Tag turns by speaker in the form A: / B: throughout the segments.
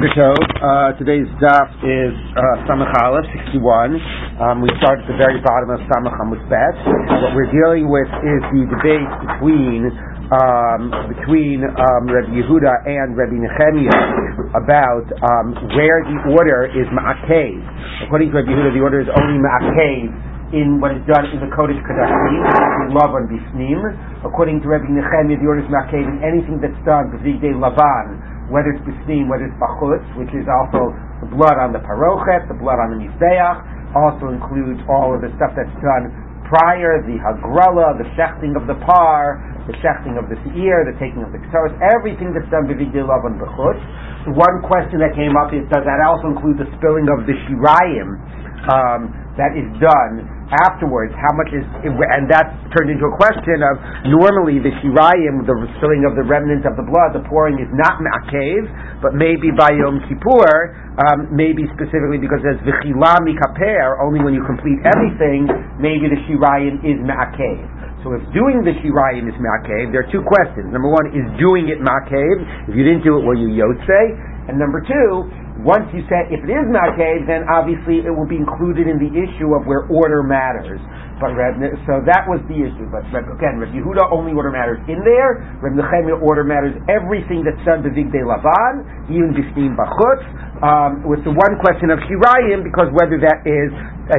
A: Uh, today's daf is uh, Samach Aleph, 61. Um, we start at the very bottom of Samach Amud Bet. What we're dealing with is the debate between um, between um, Rabbi Yehuda and Rabbi Nechemiah about um, where the order is ma'akev. According to Rabbi Yehuda, the order is only ma'akev in what is done in the Kodesh Kadashim, Lavan Bisnim. According to Rabbi Nechemiah, the order is ma'akev in anything that's done, B'zigdei Lavan, whether it's bisnim, whether it's bachutz, which is also the blood on the parochet, the blood on the mizbeach, also includes all of the stuff that's done prior, the hagrala, the shechting of the par, the shechting of the seir, the taking of the ketores, everything that's done b'videi lavan b'chutz. One question that came up is, does that also include the spilling of the shirayim um, that is done afterwards, how much is, and that turned into a question of normally the shirayim, the spilling of the remnants of the blood, the pouring is not ma'akev, but maybe by Yom Kippur, um, maybe specifically because there's v'chila mikaper, only when you complete everything, maybe the shirayim is ma'akev. So if doing the shirayim is ma'akev, there are two questions. Number one, is doing it ma'akev? If you didn't do it, were you yotze? And number two, once you say if it is Makeh, then obviously it will be included in the issue of where order matters. But Reb, so that was the issue. But Reb, again, Reb Yehuda only order matters in there. Reb Nechemia order matters everything that's done to Vigdei Lavan, even Bishnim Bachutz. Um, with the one question of Shirayim, because whether that is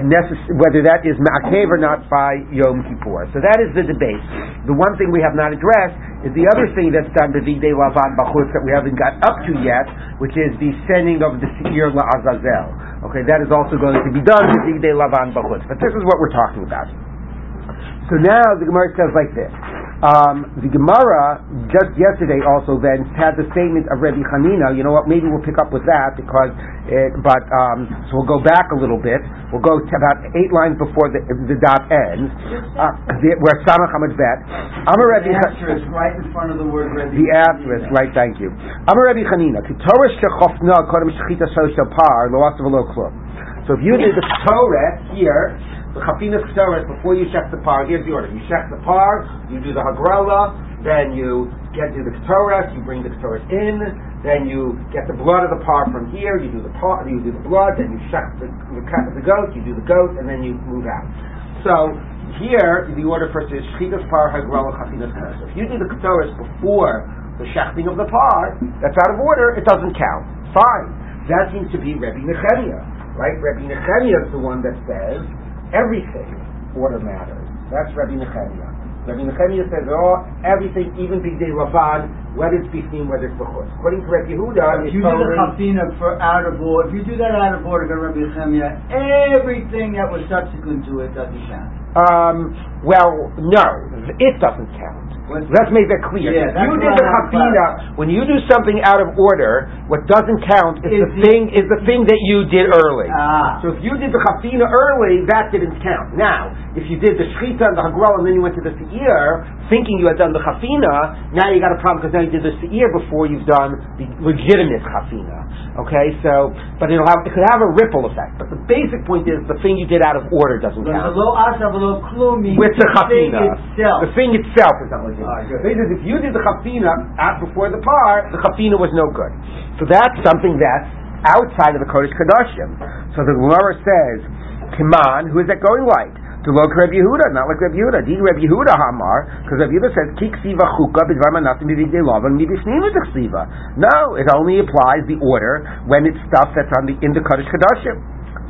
A: necess- whether that is Ma'akev or not by Yom Kippur. So that is the debate. The one thing we have not addressed is the other thing that's done to Vigdei Lavan Bachutz that we haven't got up to yet, which is the sending of the Seir La'azazel. Okay, that is also going to be done Zigdei Lavan Bachutz. But this is what we're talking about. So now the Gemara says like this. Um, the Gemara just yesterday also then had the statement of Rabbi Hanina. You know what? Maybe we'll pick up with that because, it, but um, so we'll go back a little bit. We'll go to about eight lines before the, the dot ends. Uh, the, where Samach Amud Bet.
B: Amar Rabbi asterisk right in front of the word Rabbi.
A: The asterisk, right? Thank you. Amar Rabbi Hanina. Shechofna kodem shechita social par lo So if you did the Torah here the chafinas k'toret before you check the par. Here's the order: you check the par, you do the hagrala, then you get to the k'toret, you bring the k'toret in, then you get the blood of the par from here. You do the par, you do the blood, then you check the, the, the goat, you do the goat, and then you move out. So here the order first is shchitas par hagrala chafinas k'toret. So if you do the k'toret before the shechting of the par, that's out of order. It doesn't count. Fine. That seems to be Rebbe Nechemia, right? Rebbe Nechemia is the one that says everything order matters. That's Rabbi Nechemia. Rabbi Nechemia says, oh, everything, even Bigdei Lavan, whether it's Bifnim, whether it's Bechutz. According to Rabbi Yehuda,
B: if you do the Chafina for out of order, if you do that out of order, Rabbi Nechemia, everything that was subsequent to it doesn't count.
A: Um, well, no, it doesn't count. Let's make that clear.
B: Yeah,
A: you did the chafina. When you do something out of order, what doesn't count is, is the thing is the thing that you did early.
B: Ah.
A: So if you did the chafina early, that didn't count. Now, if you did the shchita and the hagral and then you went to the seir, thinking you had done the chafina, now you got a problem because now you did this the seir before you've done the legitimate chafina. Okay, so but it'll have it could have a ripple effect. But the basic point is the thing you did out of order doesn't count.
B: With
A: the chafina,
B: itself.
A: the thing itself is not legitimate. Ah, good. if you did the chafina before the par, the chafina was no good. So that's something that's outside of the Kodesh Kadashim. So the Gemara says, Kiman, who is that going like? To look Reb Yehuda, not like Reb Yehuda. Did Reb Yehuda Hamar? Because Reb Yehuda says Kik Siva Chuka Bidvar Manatim B'Videi Lavan Mibishnim Siva. No, it only applies the order when it's stuff that's on the in the Kaddish Kadashim.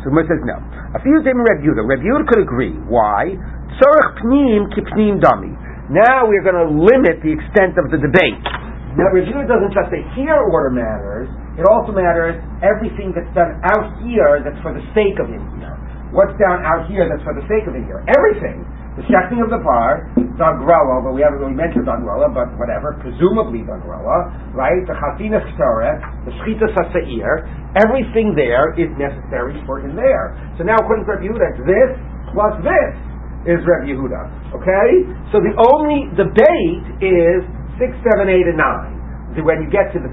A: So Gemara says no. A few them Reb Yehuda. Reb Yehuda could agree. Why? Tzorach Pnim Kipnim Dami. Now we're going to limit the extent of the debate. Now Reb Yehuda doesn't just say here order matters. It also matters everything that's done out here that's for the sake of here. What's down out here that's for the sake of it here? Everything. The shechting of the par, Dagrella, but we haven't really mentioned Dagrella, but whatever, presumably Dagrella, right? The Chatina Ktore, the Shchita Sasair, everything there is necessary for in there. So now according to Reb Yehuda, this plus this is Reb Yehuda. Okay? So the only debate is 6, 7, 8, and 9. So when you get to the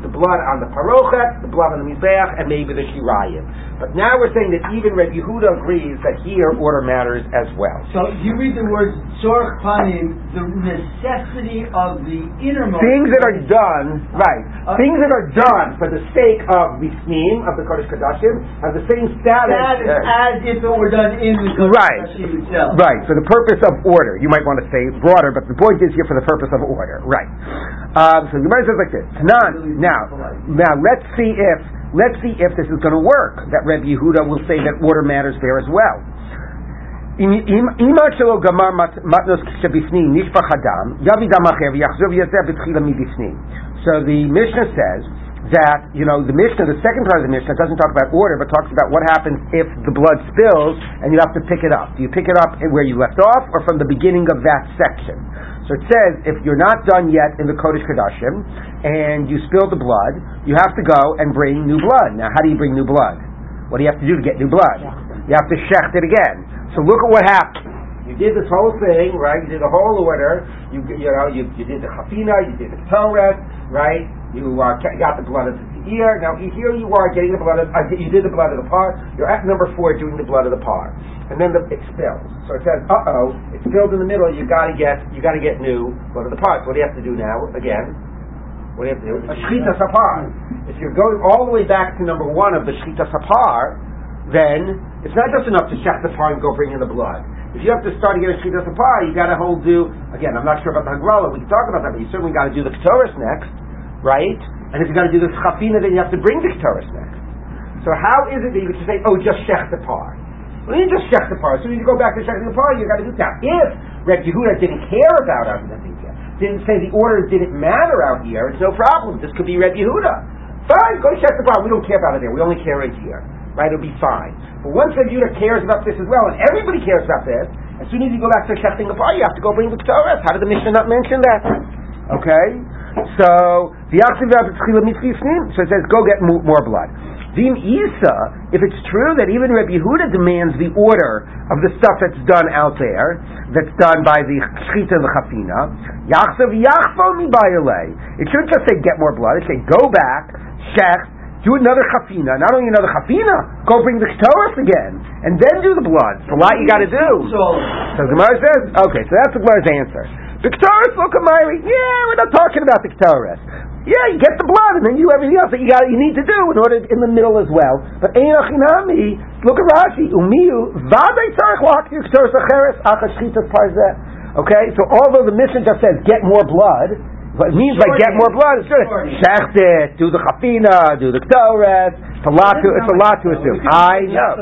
A: the blood on the parochet, the blood on the mizbeach, and maybe the shirayim. But now we're saying that even Reb Yehuda agrees that here order matters as well.
B: So you read the words tzorch panim, the necessity of the innermost
A: things that are done, right?
B: Uh,
A: things that are done for the sake of the scheme of the Kodesh Kodashim have the same status.
B: That is as if it were done in the Kodesh
A: Right.
B: Kodashim itself.
A: Right, for the purpose of order. You might want to say broader, but the point is here for the purpose of order. Right. Um, so the Gemara says like this. Tanan. Now, now let's see if Let's see if this is going to work. That Reb Yehuda will say that order matters there as well. So the Mishnah says that you know the Mishnah, the second part of the Mishnah doesn't talk about order, but talks about what happens if the blood spills and you have to pick it up. Do you pick it up where you left off, or from the beginning of that section? So it says if you're not done yet in the Kodesh Kodashim and you spill the blood, you have to go and bring new blood. Now, how do you bring new blood? What do you have to do to get new blood? You have to shecht it again. So look at what happened. You did this whole thing, right? You did the whole order. You you know you, you did the chafina, you did the torah, right? You uh, got the blood of the ear. Now here you are getting the blood of. Uh, you did the blood of the par. You're at number four doing the blood of the par, and then the, it spills. So it says, uh oh, it spilled in the middle. You got to get you got to get new blood of the par. So what do you have to do now? Again, what do you have to do? A shchita sapar. If you're going all the way back to number one of the shchita sapar, then it's not just enough to shech the par and go bring in the blood. If you have to start again a shchita sapar, you got to hold do again. I'm not sure about the hagrala. We can talk about that, but you certainly got to do the ketoris next, right? And if you got to do the chafina, then you have to bring the ketoris next. So how is it that you can say, oh, just shech the par? Well, you just shech the par. As you go back to shechting the par, you got to do that. If Reb Yehuda didn't care about Avinavika, didn't say the order didn't matter out here, it's no problem. This could be Reb Yehuda. Fine, go check the par. We don't care about it there. We only care right here. Right? It'll be fine. But once Reb Yehuda cares about this as well, and everybody cares about this, as soon as you go back to shechting the par, you have to go bring the Ketores. How did the Mishnah not mention that? Okay? So, the so it says, go get more blood. Vim Isa, if it's true that even Rabbi Yehuda demands the order of the stuff that's done out there, that's done by the Shchita and the Chafina, Yachsav Yachfo mi It shouldn't just say get more blood, it should say go back, Shech, do another chafina, not only another chafina, go bring the ketoris again, and then do the blood. It's a lot you got to do. So Gemara says, okay, so that's the Gemara's answer. The ketoris, look yeah, we're not talking about the ketoris. Yeah, you get the blood, and then you do everything else that you got you need to do in order in the middle as well. But Einachinami, look at Rashi, Umiyu, Vaday Tzarech Lakir Ketoris Acheres Achashchitas Parzeh. Okay, so although the Mishnah just says get more blood, what it means by get more blood, it's good. Shecht it, do the chafina, do the ktoret. It's a lot to, it's a lot to assume. I know.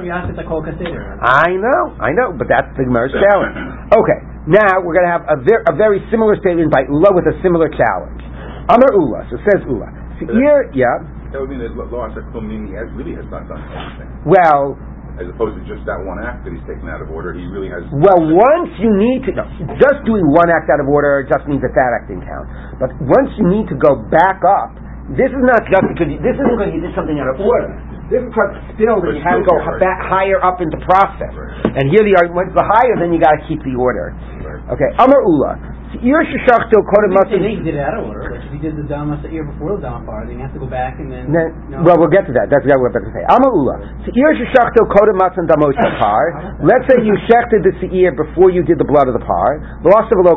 A: I know, I know, but that's the Gemara's challenge. Okay, now we're going to have a, ver- a very similar statement by Ula with a similar challenge. Amar Ula, so says Ula. So Here, yeah.
C: That would mean that Lo Asaktum meaning he has, really has not done anything.
A: Well,
C: as opposed to just that one act that he's taken out of order. He really has.
A: Well, once you need to, no, just doing one act out of order just means that that act didn't count. But once you need to go back up, this is not just because you, this isn't because you did something out of order. This is because still that you had to go right. back higher up into process. Right. And here the argument, the higher, then you got to keep the order. Okay, Amar Ula. Seir sheshachto kodem
D: matzah. He did it out of order. Like if he did the dama seir before the dama bar, then you have to go back and then. then
A: no. Well, we'll get to that. That's exactly what I'm about to say. Amaula. Seir sheshachto kodem matzah damos par. Let's say you shechted the seir before you did the blood of the par. Lost of a.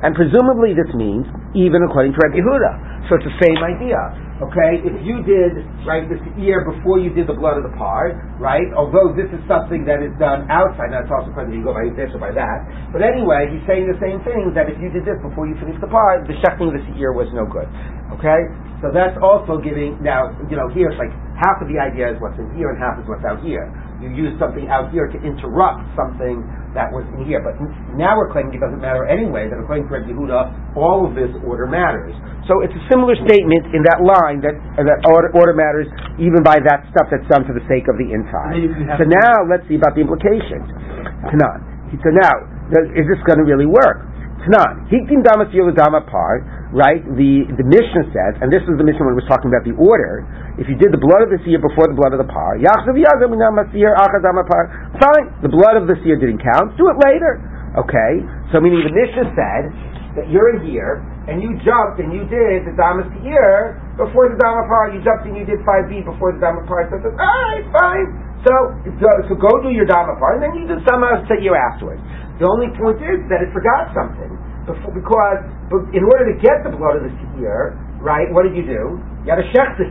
A: And presumably this means even according to Rabbi Yehuda. So it's the same idea. Okay, if you did right this year before you did the blood of the par, right? Although this is something that is done outside, that's also whether you go by this or by that. But anyway, he's saying the same thing that if you did this before you finished the par, the shechting of the year was no good. Okay, so that's also giving. Now, you know, here it's like half of the idea is what's in here and half is what's out here. You use something out here to interrupt something that was in here. But now we're claiming it doesn't matter anyway, that according to Rabbi Yehuda, all of this order matters. So it's a similar statement in that line that, uh, that order, order, matters even by that stuff that's done for the sake of the inside. So now let's see about the implications. So now, is this going to really work? Hiktin damas dama par, right? The, the Mishnah says, and this is the Mishnah when it was talking about the order, if you did the blood of the seer before the blood of the par, fine. The blood of the seer didn't count. Do it later. Okay. So meaning the Mishnah said that you're in here and you jumped and you did the Damas Seir before the Dama Par, you jumped and you did 5B before the Dama Par, so it says, alright, fine. So, so go do your Dama Par, and then you do Sama Seir afterwards. The only point is that it forgot something. Before, because in order to get the blood of the Seir, right, what did you do? You had to shech the.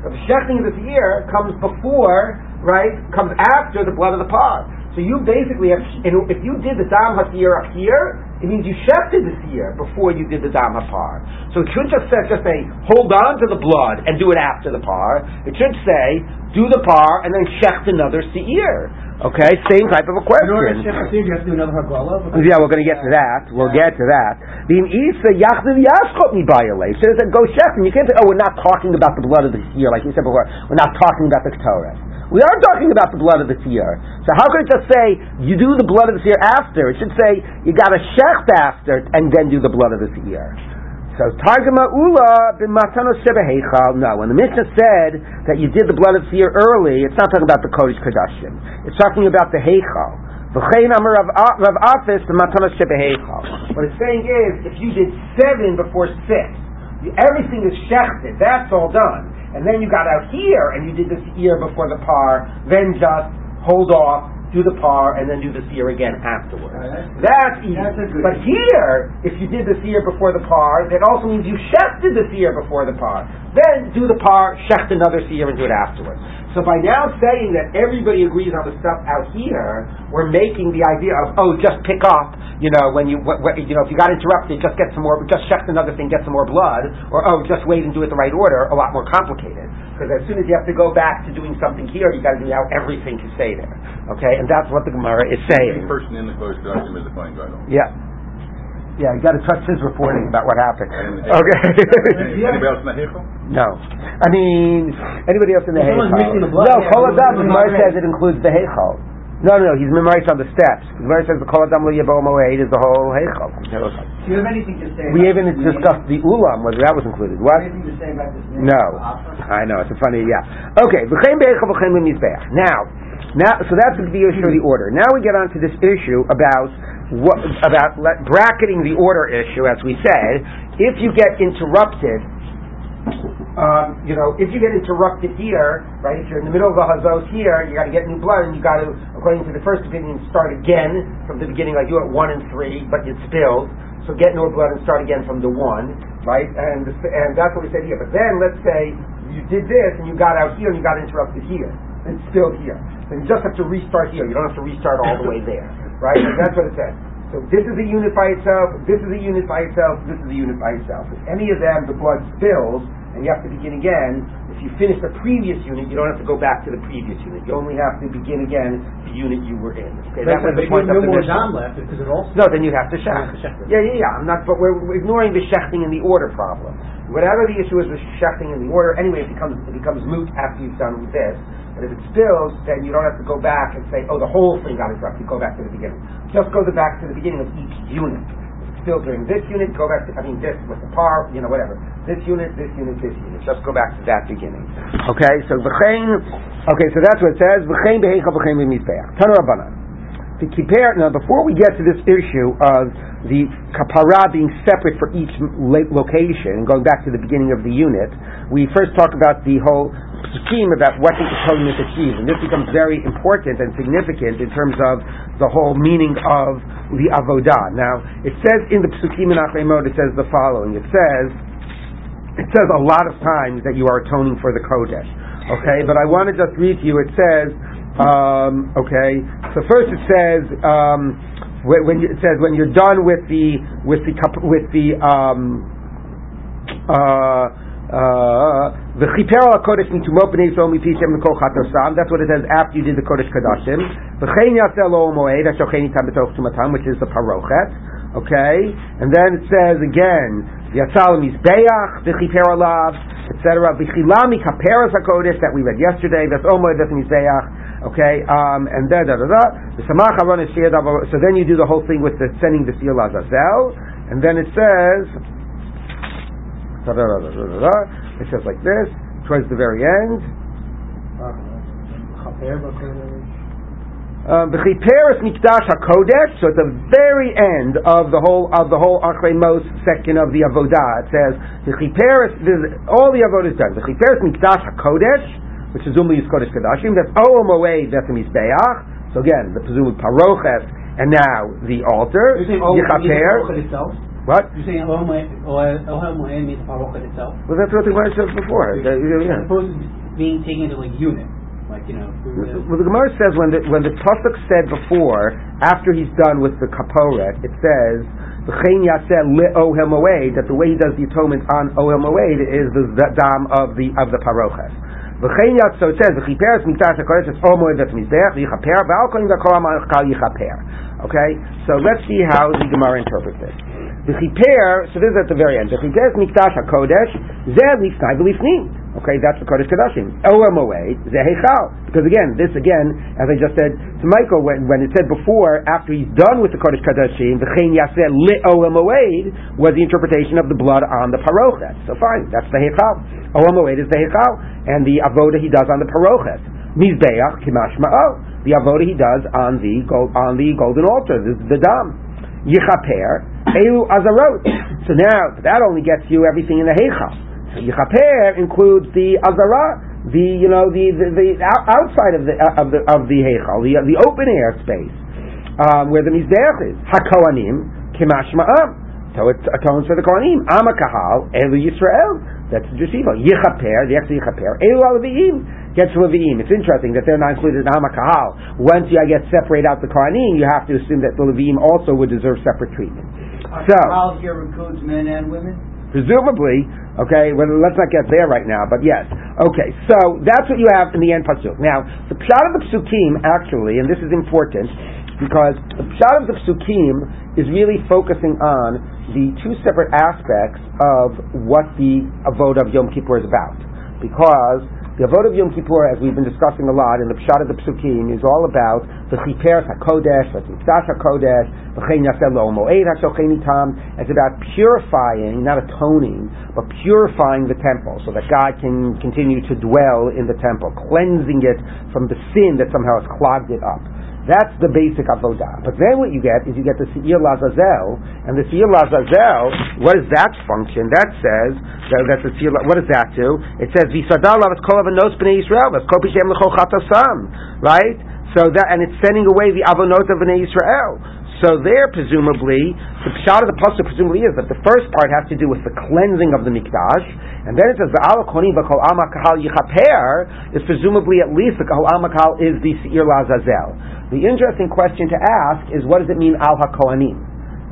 A: But the shechting of the Seir comes before, right, comes after the blood of the Par. So you basically have, if you did the Dam HaSiyar up here, it means you shefted the Siyar before you did the Dam HaPar. So it shouldn't just say, just say, hold on to the blood and do it after the Par. It should say, do the Par and then shecht another Siyar. Okay, same type of a question.
D: In order to shech you have to do another Hagala?
A: Yeah, we're going to get to that. We'll get to that. The Isa Yachdiv Yaskot mi So it said, go shecht, and you can't say, oh, we're not talking about the blood of the Siyar, like you said before. We're not talking about the Torah. We are talking about the blood of the seer. So how could it just say you do the blood of the seer after? It should say you got a shecht after and then do the blood of the seer. So Targuma Ula b'matano shebeheichal. No, when the Mishnah said that you did the blood of the seer early, it's not talking about the Kodesh Kodashim. It's talking about the heichal. V'chein amar Rav Afis b'matano shebeheichal. What it's saying is, if you did seven before six, everything is shechted. That's all done and then you got out here and you did this year before the par, then just hold off, do the par, and then do the year again afterwards. that's easy. That's but here, if you did the year before the par, that also means you shechted the year before the par. Then do the par, shecht another seer, and do it afterwards. So by now saying that everybody agrees on the stuff out here, we're making the idea of oh, just pick up, you know, when you what, what, you know if you got interrupted, just get some more, just check another thing, get some more blood, or oh, just wait and do it the right order. A lot more complicated because as soon as you have to go back to doing something here, you got to do out everything to say there. Okay, and that's what the Gemara is saying.
C: The person in the closed production is the fine.
A: Yeah. Yeah, you got to trust his reporting about what happened. Okay.
C: Anybody else in the Heichel?
A: No. I mean, anybody else in the Heichel?
D: No,
A: Kol Adam, the Gemara says it includes the Heichel. No, no, no, he's memorized on the steps. The Gemara says the Kol Adam lo yebo moed is the whole Heichel.
B: Do you have anything to say?
A: We even discussed the Ulam, whether that was included. What?
B: Anything to say about this?
A: No. I know, it's a funny, yeah. Okay, v'chein be'echel v'chein b'mizbeach. Now, now, so that's the issue of the order. Now we get on to this issue about what, about bracketing the order issue, as we said, if you get interrupted, um, you know, if you get interrupted here, right, if you're in the middle of the hazos here, you got to get new blood, and you got to, according to the first opinion, start again from the beginning, like you at one and three, but it spilled. So get new blood and start again from the one, right? And and that's what we said here. But then let's say you did this and you got out here and you got interrupted here. It's still here. Then you just have to restart here. You don't have to restart all the way there right? that's what it says. So this is a unit by itself, this is a unit by itself, this is a unit by itself. If any of them, the blood spills, and you have to begin again, if you finish the previous unit, you don't have to go back to the previous unit. You only have to begin again the unit you were in. Okay,
D: that was the point of the more down left because it also.
A: No, then you have to shecht. Yeah, yeah, yeah. I'm not, but we're, we're ignoring the shechting and the order problem. Whatever the issue is with shechting and the order, anyway, it becomes it becomes moot after you've done this. But if it spills, then you don't have to go back and say, oh, the whole thing got interrupted. Go back to the beginning. Just go back to the beginning of each unit. Spills during this unit, go back to, I mean, this with the par, you know, whatever. This unit, this unit, this unit. Just go back to that beginning. Okay, so okay, so that's what it says. To compare, now before we get to this issue of the kapara being separate for each location, going back to the beginning of the unit, we first talk about the whole scheme about what the atonement achieves. And this becomes very important and significant in terms of the whole meaning of the avodah. Now, it says in the psukim in Achreimot, it says the following. It says, it says a lot of times that you are atoning for the Kodesh. Okay, but I want to just read to you, it says, um, okay, so first it says, um, when, you, it says when you're done with the with the with the um, uh, the chiper al kodesh mitumo pnei so mipishem mikol chatosam. That's what it says after you did the kodesh kadashim. V'chein yasel lo moed ashochein itam betoch tumatam, which is the parochet. Okay, and then it says again yatzal mizbeach v'chiper alav, etc. V'chilami kaperas hakodesh that we read yesterday. That's omoed that's mizbeach. Okay, um, and then da da da. The samach aron So then you do the whole thing with the sending the seal azazel, and then it says. da da da da da da. It says like this, towards the very end. Um, V'chiperes mikdash hakodesh. So at the very end of the whole of the whole Achrei Mos section of the Avodah, it says v'chiperes. All the Avodah is done. V'chiperes mikdash hakodesh, which is Umli Kodesh Kadashim. That's Ohel Moed. That's the Mizbeach. So again, the presumably Paroches, and now the altar.
D: You're saying Ohel
A: Yichaper. What?
D: You're saying Moed Ohel Moed means Parochet itself?
A: Well, that's what the Gemara said before. Uh, yeah.
D: As opposed to being taken into like unit. Like, you know,
A: Well, the Gemara says when the when the pasuk said before, after he's done with the kaporet, it says "V'chein yaseh le'ohel moed," that the way he does the atonement on ohel moed is the dam of the of the paroches. So it says v'chiperes mikdash hakodesh it's ohel moed that's mizbeach v'yichaper v'al kolim v'kol ha'mal yichaper. Okay, so let's see how the Gemara interprets this. V'chiper, so this is at the very end. V'chiperes mikdash hakodesh zeh lifnai v'lifnim. Okay, that's the Kodesh Kadashim. Ohel Moed, Zehechal. Because again, this again, as I just said to Michael, when, when it said before, after he's done with the Kodesh Kadashim, the Chen Yaseh Li Moed was the interpretation of the blood on the Paroches. So fine, that's the Hechal. Moed is the Hechal. And the Avoda he does on the Paroches. Mizbeach, Kimash Ma'o. The Avoda he does on the, gold, on the golden altar, the, the Dam. Yichaper, Elu Azarot. So now, that only gets you everything in the Hechal. So Yichaper includes the Azara, the you know the the, the outside of the of the of the Heichal, the the open air space um, where the Mizbeach is. Hakohanim kimash ma'am. So it atones for the Kohanim. Amakahal Elu Yisrael. That's the Yeshiva. Yichaper, the extra Yichaper. Elu Aleviim gets Leviim. It's interesting that they're not included in Amakahal. Once you I guess separate out the Kohanim, you have to assume that the Leviim also would deserve separate treatment. So
B: Hal here includes men and women?
A: presumably, okay, well, let's not get there right now, but yes. Okay, so that's what you have in the end pasuk. Now, the pshat of the psukim, actually, and this is important, because the pshat of the psukim is really focusing on the two separate aspects of what the avodah of Yom Kippur is about. Because the avodah of Yom Kippur, as we've been discussing a lot in the pshat of the psukim, is all about the chiper hakodesh, the mikdash hakodesh, the chen yaseh lo moed hashocheni tam. It's about purifying, not atoning, but purifying the temple so that God can continue to dwell in the temple, cleansing it from the sin that somehow has clogged it up. That's the basic avodah. But then what you get is you get the Seir Lazazel, and the Seir Lazazel, what is that function? That says, that, that's the Seir, what does that do? It says, Visadal Lavat Kol Avanos B'nai Yisrael, Vas Kol Pishem L'chol Chatasam, right? So that, and it's sending away the Avonot of B'nai Yisrael. So there, presumably, the pshat of the pasuk presumably is that the first part has to do with the cleansing of the mikdash, and then it says the al konim v'kol ama kahal yichaper is presumably at least the kahal ama kahal is the seir lazazel. The interesting question to ask is what does it mean al hakohanim?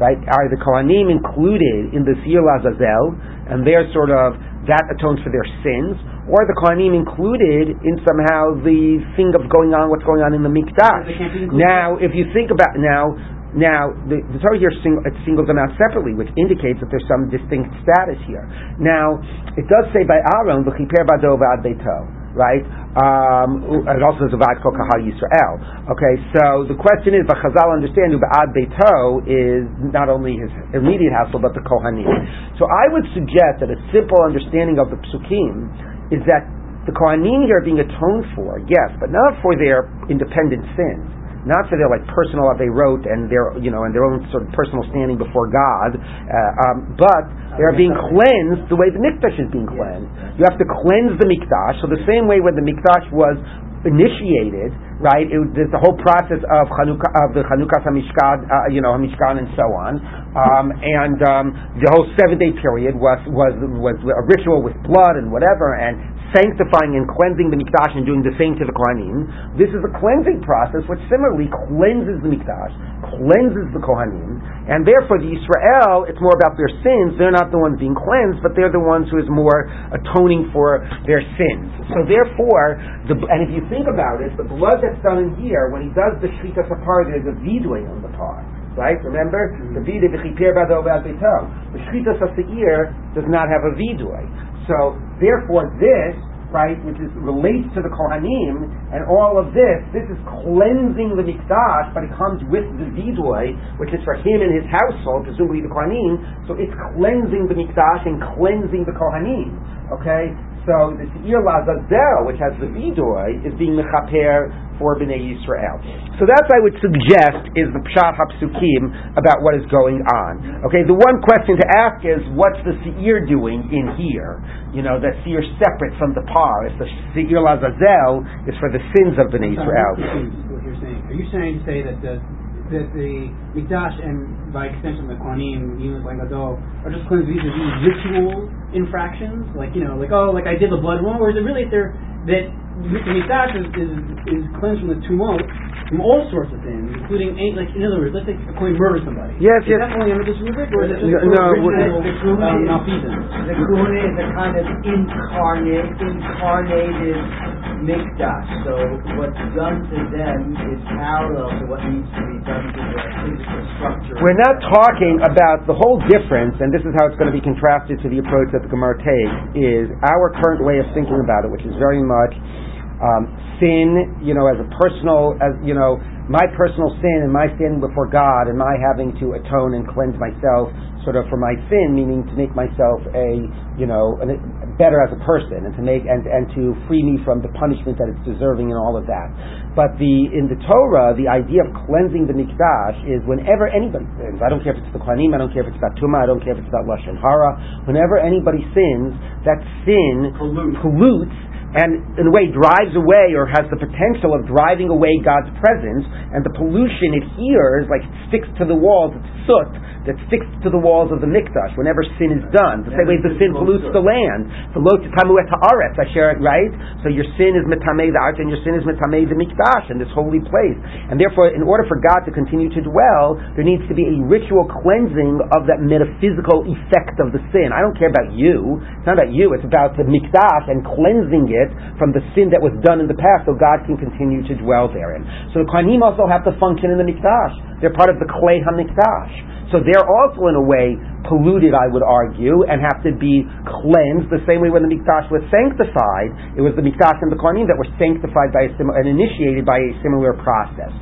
A: Right? Are the kohanim included in the seir lazazel, and they're sort of that atones for their sins, or the kohanim included in somehow the thing of going on, what's going on in the mikdash?
D: They can't be included.
A: Now, if you think about now, now the, the Torah here sing, it singles them out separately, which indicates that there's some distinct status here. Now, it does say by Aaron, "V'chiper bado v'ad beito," right? Um, it also says "v'ad kol kahal Yisrael." Okay, so the question is, but Chazal understand ba'ad beito is not only his immediate household but the kohanim. So I would suggest that a simple understanding of the psukim is that the kohanim here are being atoned for, yes, but not for their independent sins not for their like personal what they wrote and their you know and their own sort of personal standing before God, uh, um, but they are being cleansed the way the mikdash is being cleansed. You have to cleanse the mikdash. So the same way when the mikdash was initiated, right? It, there's the whole process of Chanukah, of the Chanukah Hamishkan, uh, you know, Hamishkan and so on, um, and um, the whole seven day period was was was a ritual with blood and whatever, and sanctifying and cleansing the mikdash and doing the same to the kohanim. This is a cleansing process which similarly cleanses the mikdash, cleanses the kohanim, and therefore the Israel, it's more about their sins. They're not the ones being cleansed, but they're the ones who is more atoning for their sins. So therefore, the, and if you think about it, the blood that's done in here, when he does the shritas apart, there's a vidui on the par. Right? Remember? Mm-hmm. The vidui, v'chiper bado v'ad beito. The ha'seir does not have a vidui. So therefore, this right, which is relates to the Kohanim, and all of this, this is cleansing the Mikdash, but it comes with the Vidui, which is for him and his household, presumably the Kohanim, so it's cleansing the Mikdash and cleansing the Kohanim, okay? So the Seir Lazazel, which has the Vidoy, is being mechaper for Bnei Yisrael. So that's I would suggest is the Pshat Hapsukim about what is going on. Okay, the one question to ask is what's the Seir doing in here? You know, that Seir separate from the par. If the Seir Lazazel is for the sins of Bnei Yisrael.
D: What you're saying? Are you saying say that the that the Mikdash and by extension the Kohanim, even like Gadol, are just cleansed these are these ritual infractions, like you know, like oh, like I did the blood one, or is it really if they're that the Mikdash is, is, is cleansed from the tumult from all sorts of things, including any, like in other words, let's say a Kohen murders somebody.
A: Yes,
D: is
A: yes.
D: that only under this rubric, or is it just
A: No,
D: for
A: no,
D: original
B: the Kohen
D: um, malfeasance?
B: The Kuna is a kind of incarnate, incarnated mikdash. So what's done to them is parallel to what needs to be done to the physical structure.
A: We're not talking about the whole difference, and this is how it's going to be contrasted to the approach that the Gemara takes, is our current way of thinking about it, which is very much um, sin, you know, as a personal, as you know, my personal sin and my standing before God and my having to atone and cleanse myself sort of for my sin, meaning to make myself a, you know, an, better as a person and to make and and to free me from the punishment that it's deserving and all of that. But the in the Torah, the idea of cleansing the mikdash is whenever anybody sins. I don't care if it's the Kohanim, I don't care if it's about Tumah, I don't care if it's about lashon hara. Whenever anybody sins, that sin
B: Pollutes.
A: pollutes and in a way drives away or has the potential of driving away God's presence, and the pollution adheres, like it sticks to the walls, it's soot that sticks to the walls of the mikdash whenever sin is done. The same way the sin pollutes the land. The lo titamu et haaretz, I share it right. So your sin is metamei the art, and your sin is metamei the mikdash in this holy place. And therefore, in order for God to continue to dwell, there needs to be a ritual cleansing of that metaphysical effect of the sin. I don't care about you. It's not about you. It's about the mikdash and cleansing it from the sin that was done in the past, so God can continue to dwell therein. So the kohanim also have to function in the mikdash. They're part of the klei hamikdash. So they're also in a way polluted, I would argue, and have to be cleansed the same way when the mikdash was sanctified. It was the mikdash and the kohanim that were sanctified by a sim- and initiated by a similar process.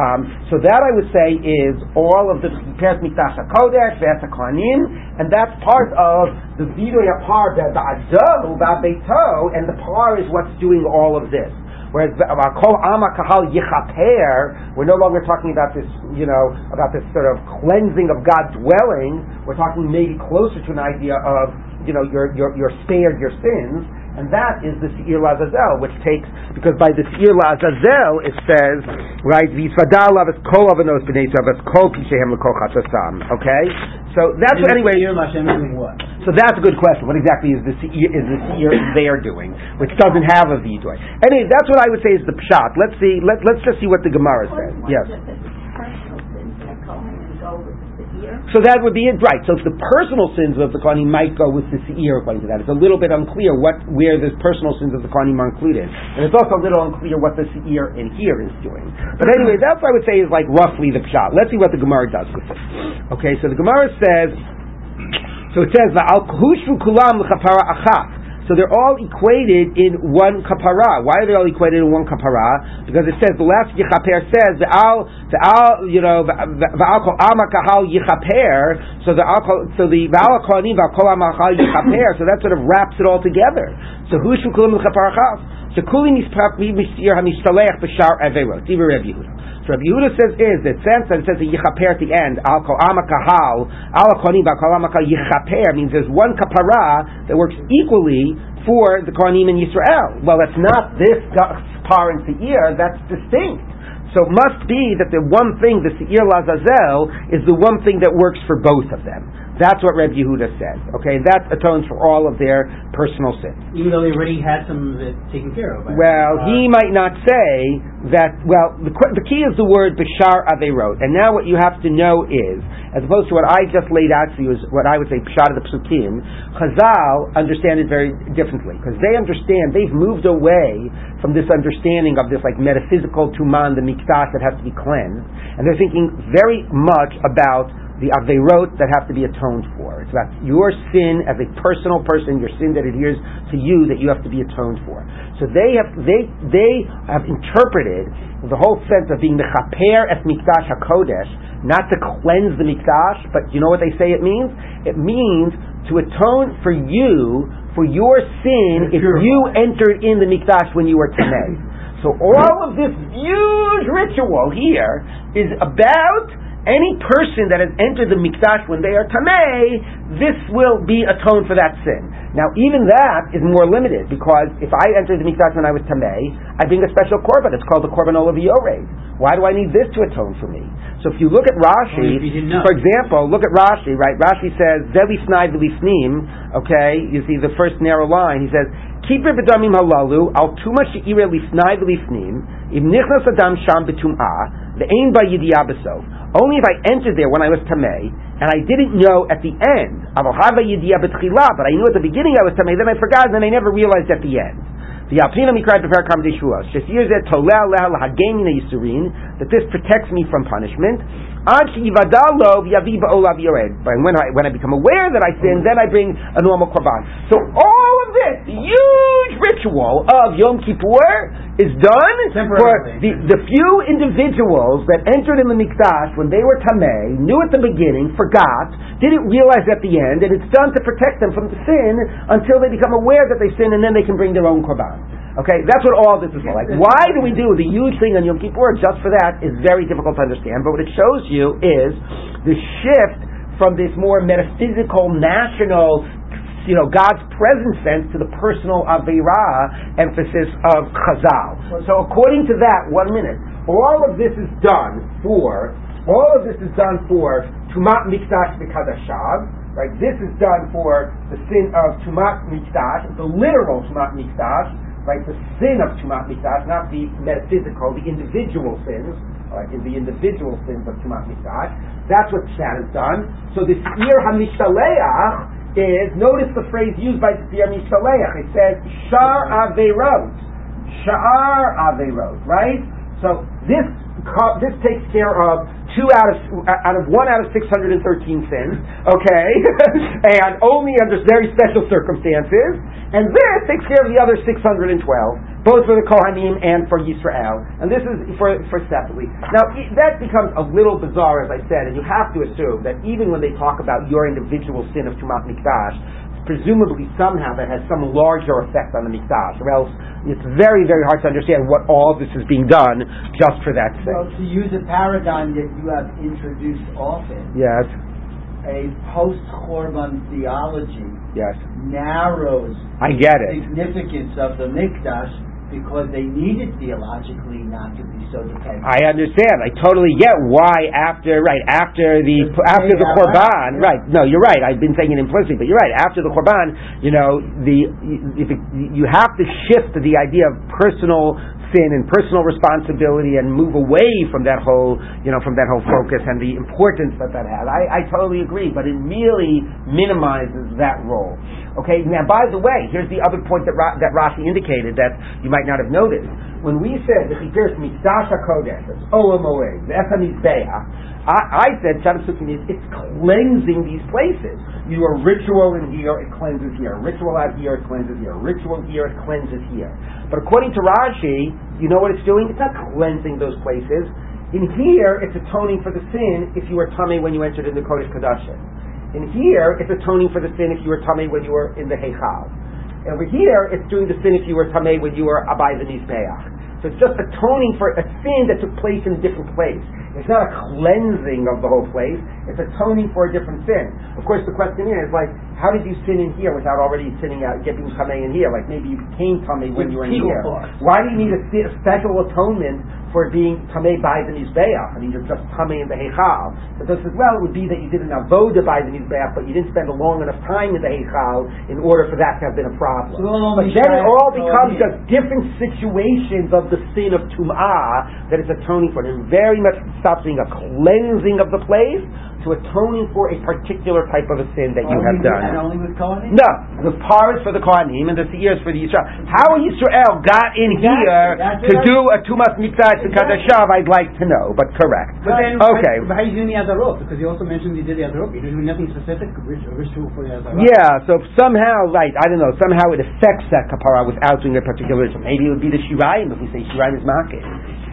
A: Um, so that I would say is all of the past mikdash hakodesh, v'es kohanim, and that's part of the vidoy par ba'adahu ba'beito, and the par is what's doing all of this. Whereas kol ama kahal yichaper, we're no longer talking about this, you know, about this sort of cleansing of God dwelling. We're talking maybe closer to an idea of, you know, you're, you're, you're spared your sins. And that is the Seir Lazazel, which takes, because by the Seir Lazazel it says, right, V'isvadal avas kol avanos b'nei avas kol pishehem l'kol chatasam. Okay? So that's what, anyway,
D: Seir Lashem doing what?
A: so that's a good question. What exactly is the seir, is the seir they're doing, which doesn't have a vidoy? Anyway, that's what I would say is the pshat. Let's see. Let, let's just see what the Gemara says. Yes.
E: Personal sins that Kohen go with the seir.
A: So that would be it, right? So if the personal sins of the Kohanim might go with the seir according to that, it's a little bit unclear what where the personal sins of the Kohanim are included, and it's also a little unclear what the seir in here is doing. But anyway, that's what I would say is like roughly the pshat. Let's see what the Gemara does with it. Okay, so the Gemara says. So it says, "Va'al hushvu kulam l'chapara achat." So they're all equated in one kapara. Why are they all equated in one kapara? Because it says the last yichaper says the al the al you know va'al kol ama kahal yichaper. So the al kol- so the va'al kohanim va'al kol ama kahal yichaper. So that sort of wraps it all together. So hushvu kulam l'chapara achat. So kuli misprak mi misir hamishtalech b'shar averot. Diva Reb Yehuda. So Rabbi Yehuda says is that that it says the yichaper at the end, al kol ama kahal, al kohanim va'al kol ama yichaper means there's one kapara that works equally for the kohanim in Yisrael. Well, that's not this par and seir. That's distinct. So it must be that the one thing, the seir lazazel, is the one thing that works for both of them. That's what Reb Yehuda says. Okay, that atones for all of their personal sins.
D: Even though they already had some of it taken care of. by-
A: Well,
D: uh,
A: he might not say that. Well, the, the key is the word bishar averot, and now what you have to know is, as opposed to what I just laid out to you, is what I would say pshat of the psukim. Chazal understand it very differently because they understand they've moved away from this understanding of this like metaphysical tuman, the mikdash that has to be cleansed, and they're thinking very much about the averot that have to be atoned for. It's about your sin as a personal person, your sin that adheres to you that you have to be atoned for. So they have they they have interpreted the whole sense of being the chaper et mikdash hakodesh, not to cleanse the mikdash, but you know what they say it means? It means to atone for you for your sin if you entered in the mikdash when you were tamei. So all of this huge ritual here is about any person that has entered the mikdash when they are tamei, this will be atoned for that sin. Now, even that is more limited because if I entered the mikdash when I was tamei, I bring a special korban. It's called the korban olav yored. Why do I need this to atone for me? So if you look at Rashi, for example, look at Rashi, right? Rashi says, Zevi snai v'lisnim, okay, you see the first narrow line, he says, Kiper b'damim halalu, al tuma she'ira lisnai v'lisnim, im nichnas adam sham b'tum'ah, ve'ein ba yidiyah only if I entered there when I was tamei, and I didn't know at the end, but I knew at the beginning I was tamei, then I forgot, and then I never realized at the end. The Alpina Mikra Tefer Kam Deshua. Shesir Zeh Toleh Leha Lahagemin Yisurin, that this protects me from punishment. Ad Shivadalo V'Yavi Ba'olav Yored. But when I, when I become aware that I sin, then I bring a normal korban. So all of this huge ritual of Yom Kippur is done for the, the few individuals that entered in the Mikdash when they were Tameh, knew at the beginning, forgot, didn't realize at the end, and it's done to protect them from the sin until they become aware that they sin, and then they can bring their own korban. Okay, that's what all this is. Like, why do we do the huge thing on Yom Kippur just for that is very difficult to understand. But what it shows you is the shift from this more metaphysical, national, you know, God's presence sense to the personal Avera emphasis of Chazal. So according to that, one minute, all of this is done for, all of this is done for Tumat Mikdash V'Kadashav, right? This is done for the sin of Tumat Mikdash, the literal Tumat Mikdash, right? The sin of Tumat Mikdash, not the metaphysical, the individual sins, right? In the individual sins of Tumat Mikdash. That's what that is done. So this Ir HaMishtaleach is, notice the phrase used by the Ir Mishtaleach. It says, Shar Averot. Shar Averot, right? So this, this takes care of two out of out of one out of six hundred and thirteen sins, okay, and only under very special circumstances. And this takes care of the other six hundred and twelve, both for the Kohanim and for Yisrael. And this is for for separately. Now that becomes a little bizarre, as I said, and you have to assume that even when they talk about your individual sin of Tumat Mikdash, presumably somehow that has some larger effect on the mikdash, or else it's very, very hard to understand what all this is being done just for that sake.
B: Well, to use a paradigm that you have introduced often,
A: yes,
B: a post-Korban theology
A: yes,
B: narrows
A: I get
B: the
A: it.
B: significance of the mikdash because they needed theologically not to be so dependent.
A: I understand. I totally get why after right after the after the korban. Right. No, you're right. I've been saying it implicitly, but you're right. After the korban, you know, the if it, you have to shift to the idea of personal sin and personal responsibility and move away from that whole you know from that whole focus and the importance that that has. I, I totally agree, but it really minimizes that role. Okay. Now, by the way, here's the other point that Ra- that Rashi indicated that you might not have noticed. When we said the Chiper Mikdash HaKodesh, it's Olam Moed, the Echem Mizbeach, I, I said Sukkot is it's cleansing these places. You do a ritual in here, it cleanses here. Ritual out here, it cleanses here. Ritual here, it cleanses here. But according to Rashi, you know what it's doing? It's not cleansing those places. In here, it's atoning for the sin if you were tamei when you entered in the Kodesh Kodashim. In here, it's atoning for the sin if you were tamei when you were in the Heichal. And over here, it's doing the sin if you were tamei when you were abai the Mizbeach. So it's just atoning for a sin that took place in a different place. It's not a cleansing of the whole place. It's atoning for a different sin. Of course, the question is, like, how did you sin in here without already sinning out, getting tamei in here? Like, maybe you became tamei when you were in here. Why do you need a, a special atonement for being tamei by the Mizbeach? I mean, you're just tamei in the Heichal. But this as well, it would be that you did an avoda by the Mizbeach, but you didn't spend a long enough time in the Heichal in order for that to have been a problem.
B: So
A: But then it all becomes just different situations of the sin of tum'ah that it's atoning for. It very much stops being a cleansing of the place to atoning for a particular type of a sin that you have done.
B: And only with Kohanim?
A: No, the par is for the Kohanim and the seir is for the Yisrael. How Yisrael got in
B: Exactly,
A: here
B: that's
A: to do a Tumas and
B: Exactly.
A: Kadashav, I'd like to know, but correct.
D: But then,
A: Okay.
D: But how are you doing the Azarot? Because you also mentioned you did the Azarot. You're doing nothing specific, ritual for the Azarot.
A: Yeah, so somehow, right, I don't know, somehow it affects that kapara without doing a particular ritual. Maybe it would be the shirayim if we say shirayim is makir.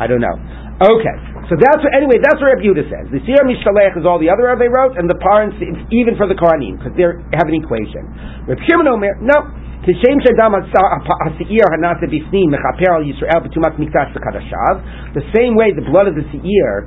A: I don't know. Okay, so that's anyway. That's what Reb Yudah says. The Sira Mishalech is all the other they wrote, and the Paran even for the Kohanim because they have an equation. Reb Shimon Omer, no. The same way the blood of the Seir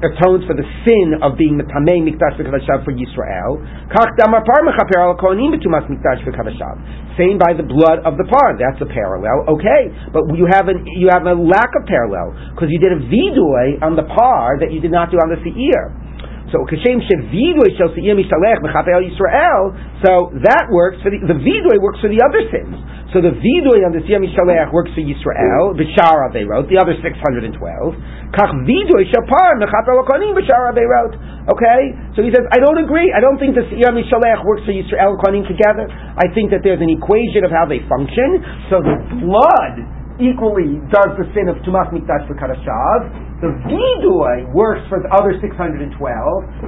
A: atones for the sin of being metamei mikdash v'kadashav for Yisrael. Kach damar par mechaper al b'tumas mikdash v'kadashav. Same by the blood of the par. That's a parallel. Okay, but you have an you have a lack of parallel because you did a vidoy on the par that you did not do on the seir. So kashem shevidoy shel seir mishalech mechaper al Yisrael. So that works for the the vidoy works for the other sins. So the vidoy on the seir mishalech works for Yisrael. B'shara they wrote the other six hundred and twelve. Kach vidoy Shapar par mechaper al kohanim b'shara they wrote. Okay, so he says I don't agree. I don't think the seir mishalech works for Yisrael and together. I think that there's an equation of how they function. So the blood equally does the sin of Tumas Mikdash for Kadashav. The Vidoy works for the other 612,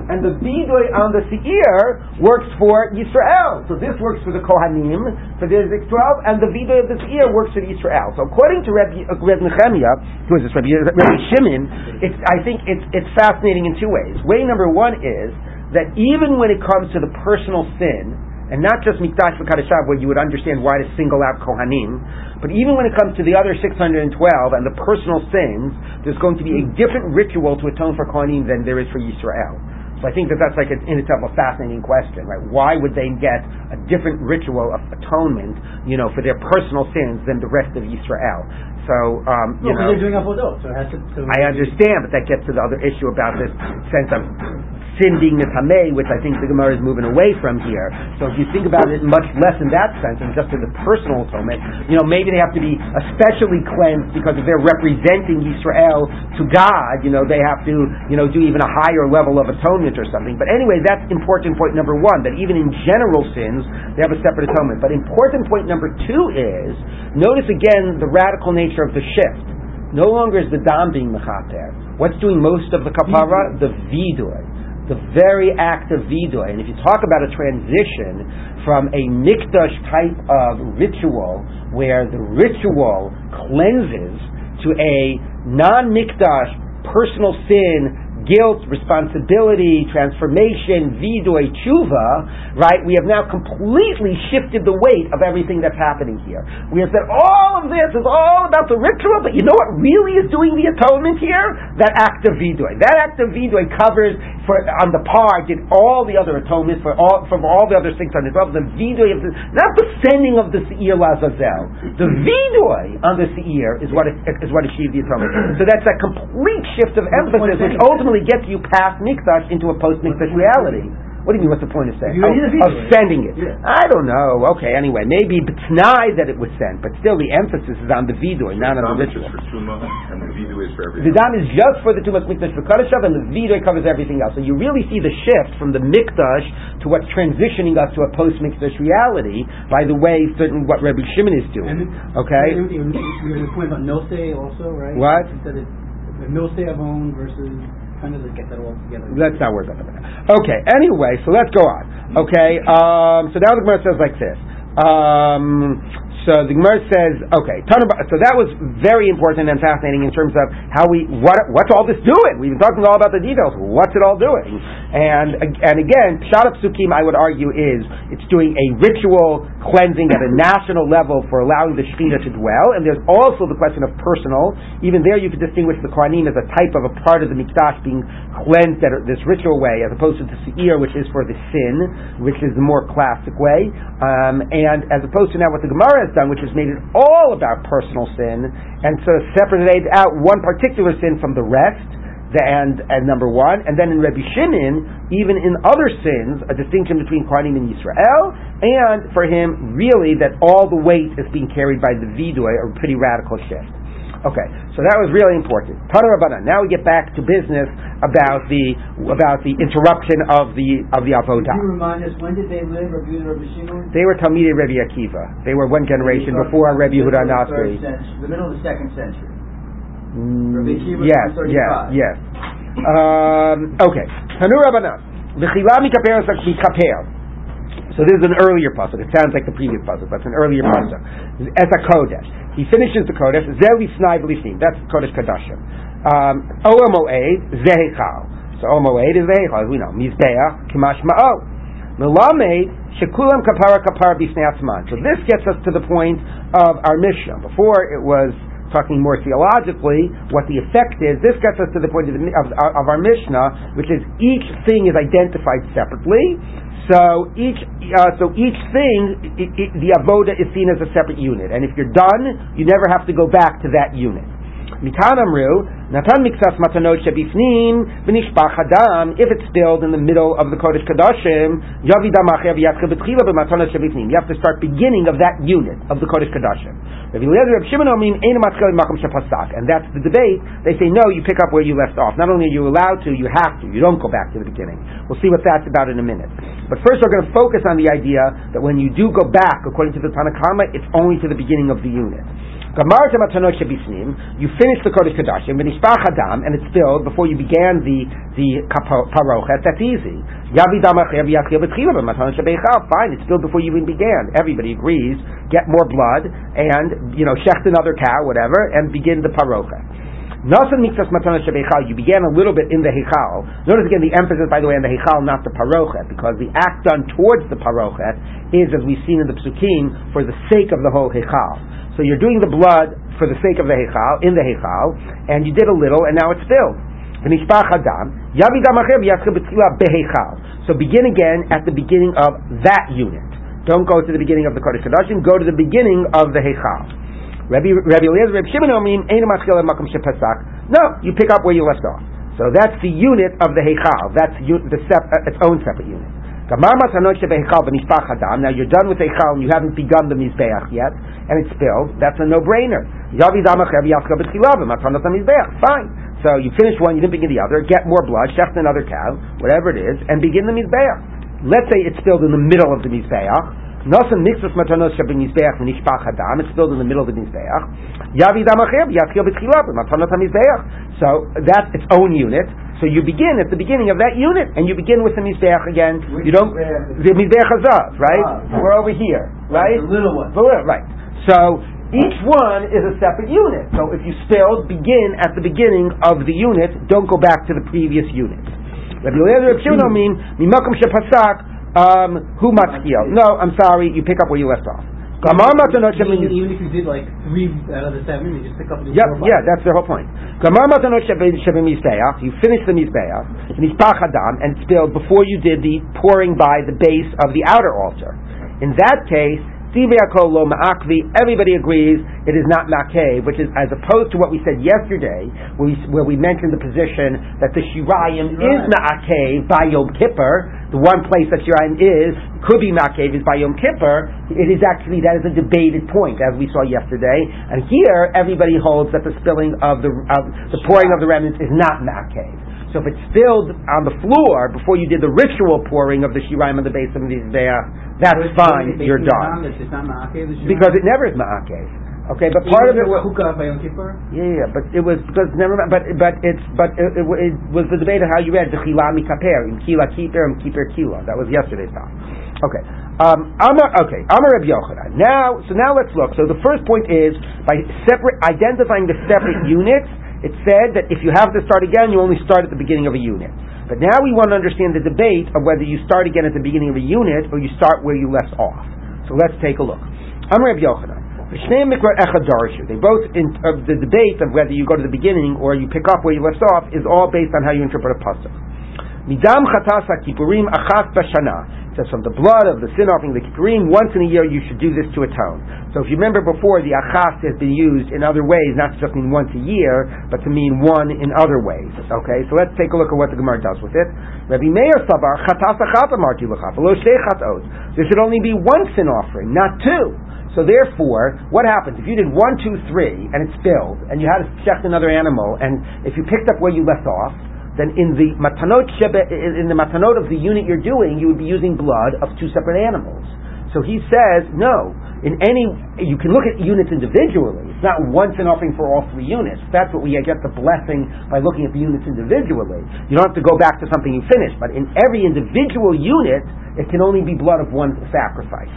A: and the Vidoy on the Seir works for Yisrael. So this works for the Kohanim, for the 612, and the Vidoy of the Seir works for the Yisrael. So according to Reb, uh, Reb Nehemiah, who is this, Reb, Reb Shimon, it's, I think it's, it's fascinating in two ways. Way number one is that even when it comes to the personal sin, and not just Mikdash v'Kadashav, where you would understand why to single out Kohanim, but even when it comes to the other 612 and the personal sins, there's going to be a different ritual to atone for Kohanim than there is for Yisrael. So I think that that's like an, in itself a fascinating question, right? Why would they get a different ritual of atonement, you know, for their personal sins than the rest of Yisrael? So, um, you know,
D: they're doing so it has to. So
A: I understand, but that gets to the other issue about this sense of sin being mitameh, which I think the Gemara is moving away from here. So if you think about it much less in that sense and just in the personal atonement, you know, maybe they have to be especially cleansed because if they're representing Israel to God, you know, they have to, you know, do even a higher level of atonement or something. But anyway, that's important point number one, that even in general sins, they have a separate atonement. But important point number two is, notice again the radical nature of the shift. No longer is the dam being mechaper. What's doing most of the kapara? The vidoy the very act of vidoy. And if you talk about a transition from a mikdash type of ritual, where the ritual cleanses, to a non-mikdash personal sin guilt, responsibility, transformation, vidoy, tshuva, right? We have now completely shifted the weight of everything that's happening here. We have said all of this is all about the ritual, but you know what really is doing the atonement here? That act of vidoy. That act of vidoy covers for on the par did all the other atonements for all from all the other six hundred twelve. The vidoy of the not the sending of the seir lazazel. The vidoy on the seir is what is what achieved the atonement. So that's a complete shift of emphasis, which ultimately gets you past mikdash into a post mikdash reality. What do you mean? What's the point of saying? Oh, of sending it.
B: Yeah.
A: I don't know. Okay, anyway, maybe b'tnai that it was sent, but still the emphasis is on the vidoy, not on the
C: Dam is for Tuma, and the Vidu is for
A: The dam is just for the Tumas Mikdash for and the Vidoy covers everything else. So you really see the shift from the Mikdash to what's transitioning us to a post Mikdash reality by the way certain what Rabbi Shimon is doing.
D: And-
A: Okay?
D: You were the point about Nose also, right?
A: What?
D: Said that the Nose Avon versus kind get that all together.
A: Let's not worry about that. Okay, anyway, so let's go on. Okay, um, so now the Gemara says like this. Um, so the Gemara says, okay, so that was very important and fascinating in terms of how we, what, what's all this doing? We've been talking all about the details. What's it all doing? And, and again, Pshat of Psukim, I would argue, is it's doing a ritual cleansing at a national level for allowing the Shekhinah to dwell. And there's also the question of personal. Even there you could distinguish the Kohanim as a type of a part of the Mikdash being cleansed at this ritual way, as opposed to the Seir, which is for the sin, which is the more classic way. Um, and as opposed to now what the Gemara has done, which has made it all about personal sin, and so separated out one particular sin from the rest, and, and number one, and then in Rabbi Shimon, even in other sins, a distinction between Kohanim and Yisrael, and for him, really, that all the weight is being carried by the Vidoy, a pretty radical shift. Okay, so that was really important. Tana Rabbanan. Now we get back to business about the about the interruption of the of the avodah.
B: Can you remind us, when did they live, Rabbi Yehuda, Rabbi Shimon?
A: They were Talmidei Rabbi Akiva. They were one generation before Rabbi Yehuda Nasri.
B: The middle of the second century.
A: Mm, yes, yes,
B: 35.
A: yes. Um, okay. Tanu Rabbanan. V'chila mikaper. So this is an earlier pasuk. It sounds like the previous pasuk, but it's an earlier pasuk. As a kodesh, he finishes the kodesh. Zeli snai v'lifnim. That's kodesh kadashim. Um, moed zehechal. So Ohel moed is zehechal, as we know. Mizbeach kimash ma'o. Melamed shekulam kapara kapara b'snei. So this gets us to the point of our Mishnah. Before it was talking more theologically, what the effect is. This gets us to the point of, the, of, of our Mishnah, which is each thing is identified separately. So each uh, so each thing, i i the avoda is seen as a separate unit, and if you're done, you never have to go back to that unit. If it's spilled in the middle of the Kodesh Kadashim. You have to start beginning of that unit of the Kodesh Kadashim. And that's the debate. They say, no, you pick up where you left off. Not only are you allowed to, you have to. You don't go back to the beginning. We'll see what that's about in a minute. But first we're going to focus on the idea that when you do go back, according to the Tanna Kamma, it's only to the beginning of the unit. You finish the kodesh hadam, and it's spilled before you began the the parochet. That's easy. Fine, it's spilled before you even began. Everybody agrees. Get more blood and you know shecht another cow, whatever, and begin the parochet. Nasan shebeichal. You began a little bit in the heichal. Notice again the emphasis, by the way, on the heichal, not the parochet, because the act done towards the parochet is, as we've seen in the psukim, for the sake of the whole heichal. So you're doing the blood for the sake of the heichal, in the heichal, and you did a little, and now it's filled. So begin again at the beginning of that unit. Don't go to the beginning of the Kodesh Kadashim, go to the beginning of the heichal. Rabbi Eliezer, Rabbi Shimon. No, you pick up where you left off. So that's the unit of the heichal. That's the sep- uh, its own separate unit. Now you're done with heichal and you haven't begun the mizbeach yet, and it's spilled. That's a no-brainer. Fine. So you finish one, you didn't begin the other. Get more blood, shecht another cow, whatever it is, and begin the mizbeach. Let's say it's spilled in the middle of the mizbeach. Nosan mixus matanos shabin mizbeach v'nishpach hadam. It's spilled in the middle of the mizbeach. Yavi damachir yatchil b'tchilav matanot mizbeach. So that's its own unit. So you begin at the beginning of that unit, and you begin with the mizbeach again.
B: Which
A: you don't the mizbeach hazav, right?
B: Ah.
A: We're over here, right?
B: The little one.
A: The little- right. So each one is a separate unit. So if you spilled, begin at the beginning of the unit. Don't go back to the previous unit. Rabbi Eliezer Reb Shimon mean mimakom shepasak um, hu matchil. No, I'm sorry. You pick up where you left off. Gamar matanot
D: Even, if you did like three out of the seven, you just pick up
A: Yep, yeah, that's the whole point. Gamar matanot shebin shebin mizbeach. You finish the mizbeach, mizbach hadam, and spilled before you did the pouring by the base of the outer altar. In that case, Siviyakol lo ma'akvi, everybody agrees it is not ma'akev, which is as opposed to what we said yesterday, where we, where we mentioned the position that the shirayim is ma'akev by Yom Kippur, the one place that shirayim is, could be ma'akev is by Yom Kippur, it is actually, that is a debated point, as we saw yesterday, and here everybody holds that the spilling of the, of the pouring of the remnants is not ma'akev. So if it's spilled on the floor before you did the ritual pouring of the shirayim on the base of the Mizbeach, that's
D: it's
A: fine, you're done.
D: Ram, It's just not ma'akev, it's just-
A: Because it never is ma'akev. Okay, but part of it was
D: Hookah by Yom Kippur.
A: yeah, yeah, but it was because never. But but it's but it, it, it was the debate of how you read the chila mikaper in kila keeper and keeper kila. That was yesterday's talk. Okay, um, Amar. Okay, Amar Reb Yochanan. Now, so now let's look. So the first point is by separate identifying the separate units. It said that if you have to start again, you only start at the beginning of a unit. But now we want to understand the debate of whether you start again at the beginning of a unit or you start where you left off. So let's take a look. Amar Reb Yochanan. They both in the debate of whether you go to the beginning or you pick up where you left off is all based on how you interpret a pasuk. Midam achas. Says from the blood of the sin offering, the kippurim, once in a year you should do this to atone. So if you remember before, the achas has been used in other ways, not to just mean once a year, but to mean one in other ways. Okay, so let's take a look at what the Gemara does with it. Rabbi Meir savar chatas. There should only be one sin offering, not two. So therefore, what happens if you did one, two, three, and it spilled, and you had to check another animal, and if you picked up where you left off, then in the matanot in the matanot of the unit you're doing, you would be using blood of two separate animals. So he says, no, in any, you can look at units individually. It's not once an offering for all three units. That's what we get the blessing by looking at the units individually. You don't have to go back to something you finished, but in every individual unit, it can only be blood of one sacrifice.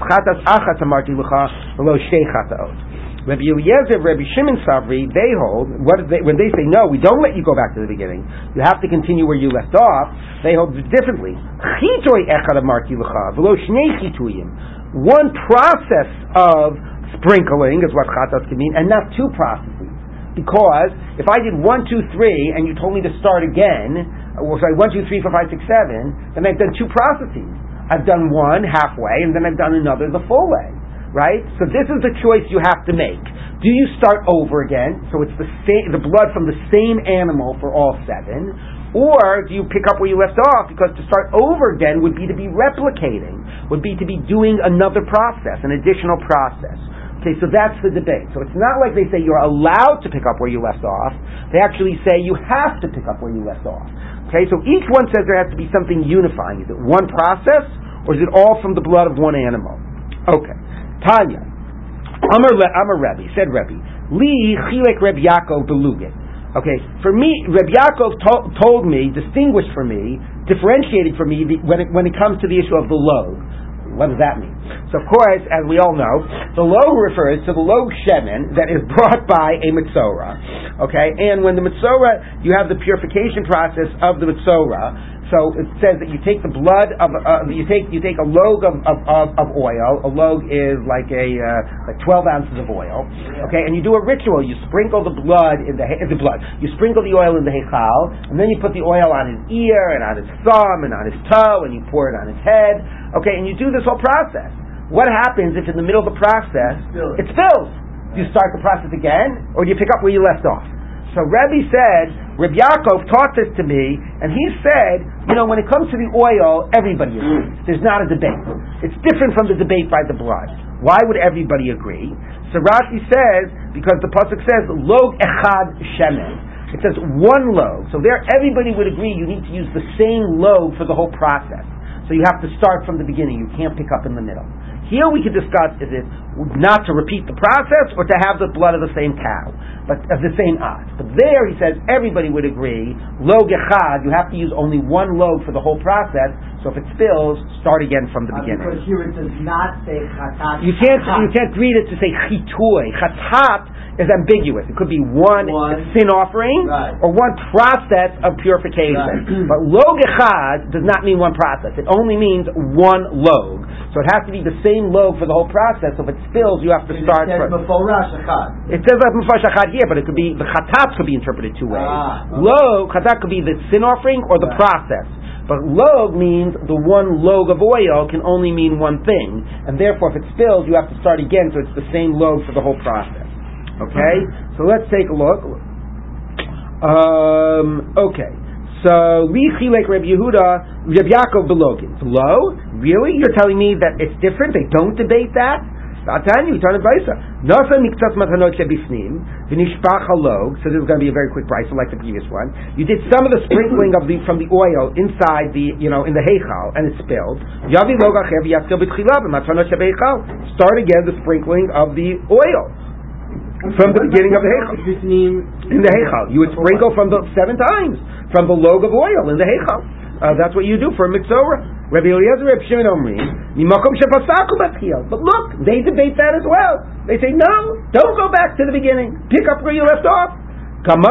A: Rabbi Eliezer, Rabbi Shimon Savri, they hold, what they, when they say, no, we don't let you go back to the beginning, you have to continue where you left off, they hold differently. One process of sprinkling is what chatas can mean, and not two processes. Because if I did one, two, three, and you told me to start again, or sorry, one, two, three, four, five, six, seven, then I've done two processes. I've done one halfway, and then I've done another the full way right? So this is the choice you have to make. Do you start over again? So it's the same, the blood from the same animal for all seven, or do you pick up where you left off? Because to start over again would be to be replicating, would be to be doing another process, an additional process. Okay, so that's the debate. So it's not like they say you're allowed to pick up where you left off. They actually say you have to pick up where you left off. Okay, so each one says there has to be something unifying. Is it one process, or is it all from the blood of one animal? Okay. Tanya. Amar, Amar Rebbe, said Rebbe, Li chilek Reb Yaakov belugit. Okay, for me, Reb Yaakov to- told me, distinguished for me, differentiated for me the, when, it, when it comes to the issue of the log. What does that mean? So, of course, as we all know, the log refers to the log shemen that is brought by a mitzora. Okay, and when the mitzora, you have the purification process of the mitzora, so it says that you take the blood of uh, you take you take a log of, of, of, of oil. A log is like a uh, like twelve ounces of oil. Okay, and you do a ritual. You sprinkle the blood in the the blood. You sprinkle the oil in the heichal, and then you put the oil on his ear and on his thumb and on his toe, and you pour it on his head. Okay, and you do this whole process. What happens if in the middle of the process it spills? Do you start the process again, or do you pick up where you left off? So Rebbe said, Reb Yaakov taught this to me, and he said, you know, when it comes to the oil, everybody agrees. There's not a debate. It's different from the debate by the blood. Why would everybody agree? So Rashi says, because the pasuk says, log echad shemen. It says one log. So there, everybody would agree you need to use the same log for the whole process. So you have to start from the beginning. You can't pick up in the middle. Here we could discuss is it not to repeat the process or to have the blood of the same cow, but of the same ox. But there he says everybody would agree, log echad, you have to use only one log for the whole process, so if it spills, start again from the
B: Uh,
A: beginning.
B: Because here it does not say chatat.
A: You can't
B: chatat.
A: you can't read it to say chitoy. Chatat is ambiguous. It could be one,
B: One.
A: sin offering
B: Right.
A: or one process of purification.
B: Right.
A: But log echad does not mean one process. It only means one log. So it has to be the same log for the whole process. So if it spills, you have to start
B: It says
A: from. It says echad here, but it could be the chatat could be interpreted two ways.
B: Ah, okay.
A: Log chatat could be the sin offering or the
B: Right.
A: process. But log means the one log of oil can only mean one thing, and therefore if it spills, you have to start again. So it's the same log for the whole process. Okay, so let's take a look. Um, okay, so li chilek Reb Yehuda, Reb Yaakov belogin. Below, really? You're telling me that it's different? They don't debate that? You, turn it Baisa. Nasa miktzat matanot shebifnim, v'nishpach halog, so this is going to be a very quick price, like the previous one. You did some of the sprinkling of the, from the oil inside the, you know, in the heichal, and it spilled. Yavi log acher v'yaskil b'tchila b'matanot shebeichal. Start again the sprinkling of the oil from the beginning of the heichal. In the heichal, you would sprinkle from the seven times from the log of oil in the heichal. Uh, that's what you do for a mitzvah. Rabbi Eliezer, Rabbi Shimon Omri, mimakom shepasaku batchiyah. But look, they debate that as well. They say no, don't go back to the beginning. Pick up where you left off. Let's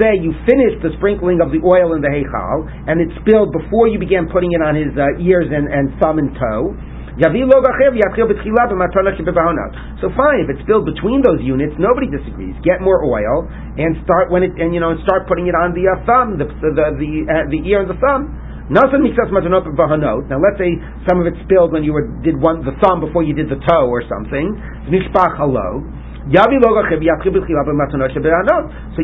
A: say you finished the sprinkling of the oil in the heichal and it spilled before you began putting it on his uh, ears and, and thumb and toe. So fine, if it's spilled between those units, nobody disagrees. Get more oil and start when it and you know start putting it on the uh, thumb, the the the, uh, the ear and the thumb. Nothing mixas matanot. Now let's say some of it spilled when you were, did one the thumb before you did the toe or something. So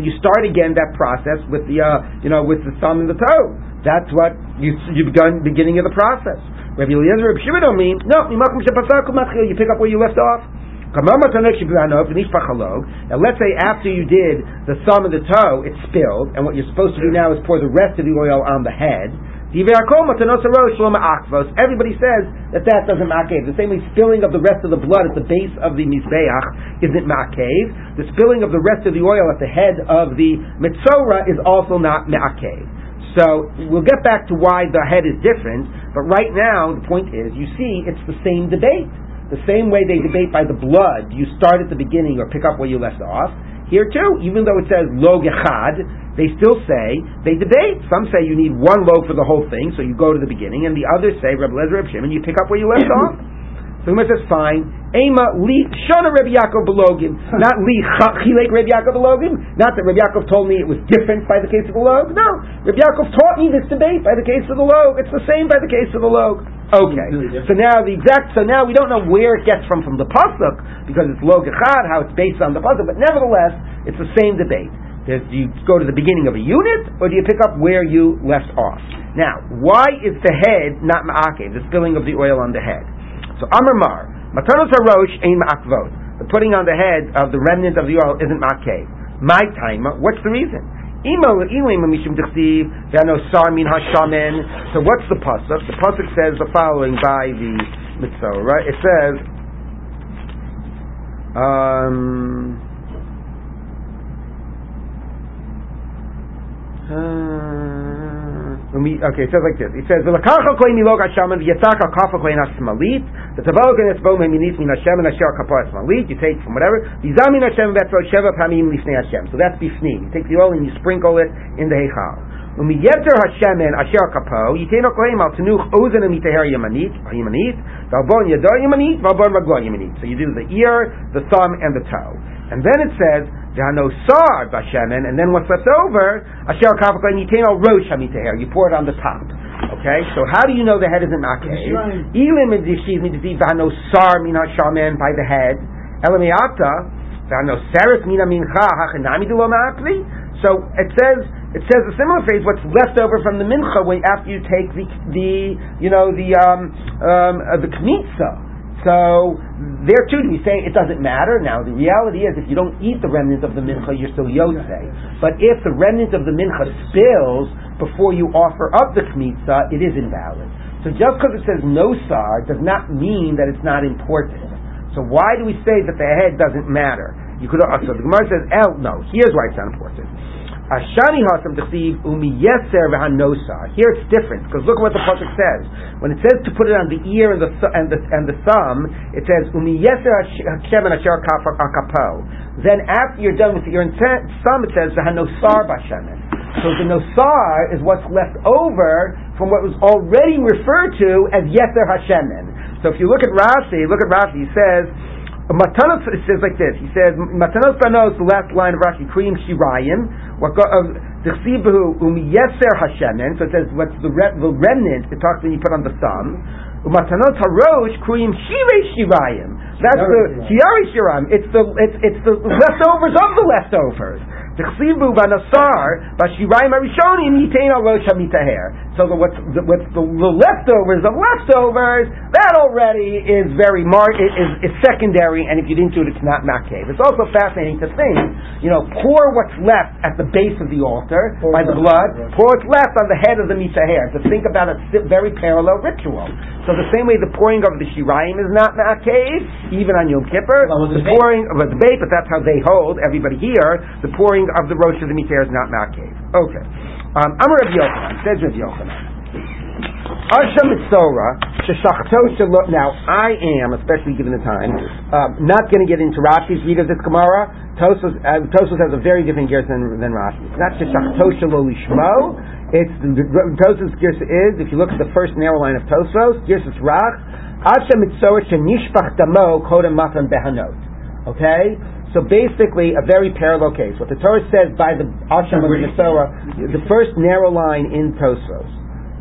A: you start again that process with the uh, you know with the thumb and the toe. That's what you you begun beginning of the process. Rabbi Eliezer, Rabbi Shimon no, mimakum shepasaku matchil, you pick up where you left off. Now let's say after you did the thumb and the toe, it spilled, and what you're supposed to do now is pour the rest of the oil on the head. Everybody says that that doesn't ma'akev. The same way spilling of the rest of the blood at the base of the mizbeach isn't ma'akev. The spilling of the rest of the oil at the head of the mitzora is also not ma'akev. So we'll get back to why the head is different, but right now the point is, you see, it's the same debate. The same way they debate by the blood, you start at the beginning or pick up where you left off. Here too, even though it says log echad, they still say, they debate. Some say you need one loaf for the whole thing, so you go to the beginning, and the others say, Reb Lezer, Reb Shimon, you pick up where you left off. So the says, fine. Ema li shana Rebbe Yaakov belogim. Not li chilek Rebbe Yaakov belogim. Not that Rebbe Yaakov told me it was different by the case of the log. No. Rebbe Yaakov taught me this debate by the case of the log. It's the same by the case of the log. Okay. So now the exact, so now we don't know where it gets from from the pasuk because it's log echad, how it's based on the pasuk, but nevertheless, it's the same debate. There's, do you go to the beginning of a unit, or do you pick up where you left off? Now, why is the head not ma'akev, the spilling of the oil on the head? So Amar Mar, Matanos Harosh ain't ma'akvot. The putting on the head of the remnant of the oil isn't ma'akev. My time, what's the reason? So what's the pasuk? The pasuk says the following by the mitzvah, right? It says, um, uh, okay, it says like this. It says, "V'lakacha koin milog hashaman v'yatzaka kafa koin asmalit." The tabal koin esbo meminit min Hashem and asher kapar asmalit. You take from whatever. V'zamin Hashem v'etro sheva pamim lifnei Hashem. So that's bifnim. You take the oil and you sprinkle it in the heichal. Umiyeter Hashemen asher kapo yiteno kohen al tenuch ozen amiteher yamanit yamanit v'albon yador yamanit v'albon raglo yamanit. So you do the ear, the thumb, and the toe, and then it says Sar Bashemen, and then what's left over, Asher Kavakoin Yiteno Rosh Hamiteher, you pour it on the top. Okay, so how do you know the head isn't Makeh? Elim Yishiv Mitzvah Vano Sar Min HaShamen by the head, Elamiata, Vano Seres Mina Mincha Hachanami Dulo Ma'akli. So it says, it says a similar phrase, what's left over from the mincha when, after you take the, the you know, the, um, um, uh, the kmitza. So there too, we say it doesn't matter. Now the reality is, if you don't eat the remnants of the mincha, you're still yosei. But if the remnants of the mincha spills before you offer up the kmitza, it is invalid. So just because it says no sar does not mean that it's not important. So why do we say that the head doesn't matter? You could also the Gemara says, "El no." Here's why it's not important. Ashani umi yeser. Here it's different because look at what the pasuk says. When it says to put it on the ear and the th- and the and the thumb, it says umi yeser Hashem and asher akapo. Then after you're done with the ear and thumb, it says v'hanosar b'Hashemen. So the nosar is what's left over from what was already referred to as yeser Hashemen. So if you look at Rashi, look at Rashi. He says. Matanos, it says like this. He says, Matanos Banos, the last line of Rashi, Kriyim Shirayim, Dechsibahu um Yeser Hashemen, so it says what's the, re, the remnant, it talks when you put on the thumb. Umatanot Harosh Kriyim Shirei Shirayim. That's the Shiari Shirayim. It's the, it's, it's the leftovers of the leftovers. Dechsibu Banasar, Bashirayim Arishonim, Yitain Al Rosh HaMitaher. So the, what's, the, what's the, the, leftovers of leftovers, that already is very mar- is, is, secondary, and if you didn't do it, it's not makev. It's also fascinating to think, you know, pour what's left at the base of the altar pour by the blood, pour what's left on the head of the mitaher. To think about a very parallel ritual. So the same way the pouring of the shirayim is not makev, even on Yom Kippur, well, the, the pouring of the debate, but that's how they hold. Everybody here, the pouring of the rosh of the mitaher is not makev. Okay. Um, I'm Rav Yochanan, says Rav Yochanan. Asha Mitzora, Now, I am, especially given the time, um, not going to get into Rashi's read of this Gemara. Tosos, uh, Tosos has a very different gear than, than Rashi. It's not Sheshachto Shelo Lishmo. It's, Tosos' gear is, if you look at the first narrow line of Tosos, gear is Rach, Asha Mitzora Shenishpach Damo Kodem Matan Behanot. Okay? So basically, a very parallel case. What the Torah says by the Asham of the the first narrow line in Tosos.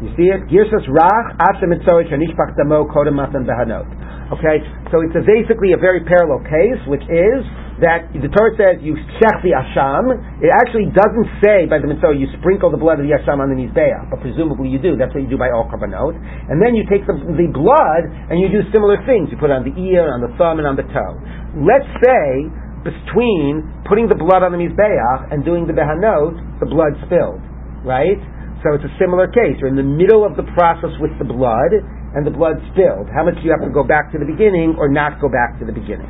A: You see it? Girsas Rach, Asham Mitzorah, Shanishpach Damo, Kodem Matan Behanot. Okay, so it's a basically a very parallel case, which is that the Torah says you shech the asham. It actually doesn't say by the mitzvah you sprinkle the blood of the asham on the mizbeach, but presumably you do. That's what you do by all korbanot. And then you take the, the blood and you do similar things. You put it on the ear, on the thumb, and on the toe. Let's say between putting the blood on the mizbeach and doing the behanot, the blood spilled, right? So it's a similar case. You're in the middle of the process with the blood, and the blood spilled. How much do you have to go back to the beginning or not go back to the beginning?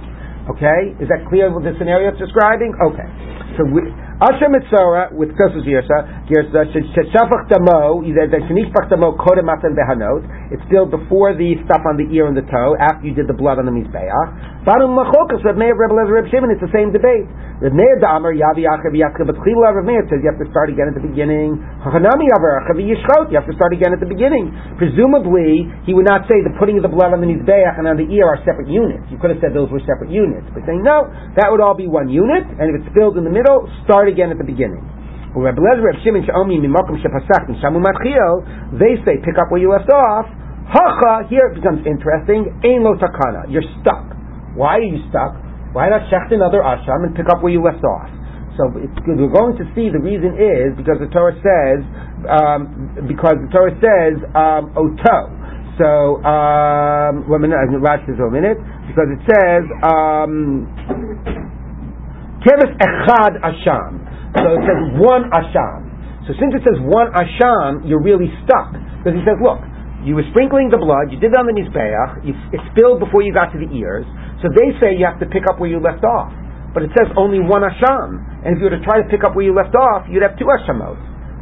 A: Okay, is that clear with the scenario it's describing? Okay, so we, Asher Mitzora with Kosus Girsa, Girsa Shafach Damo, Shenishpach Damo Kodem Matan Behanot. It's still before the stuff on the ear and the toe, after you did the blood on the Mizbeach. Barum Machokas Reb Meir Reb Lezer Reb Shimon. It's the same debate. Reb Meir Damer Yavi Achav Yachav but Chila Reb Meir says you have to start again at the beginning. Hachanami Yavar Achav Yishchot. You have to start again at the beginning. Presumably, he would not say the putting of the blood on the Mizbeach and on the ear are separate units. You could have said those were separate units, but saying no, that would all be one unit, and if it's spilled in the middle, start again at the beginning. They say pick up where you left off. Here it becomes interesting. Lo takana. You're stuck. Why are you stuck? Why not shecht another asham and pick up where you left off? So we're going to see the reason is because the Torah says um, because the Torah says um, oto. So um, Rashi says one minute because it says um, echad asham. So it says one asham. So since it says one asham, you're really stuck because he says, look, you were sprinkling the blood, you did it on the mizbeach, it spilled before you got to the ears. So they say you have to pick up where you left off. But it says only one asham. And if you were to try to pick up where you left off, you'd have two ashamot.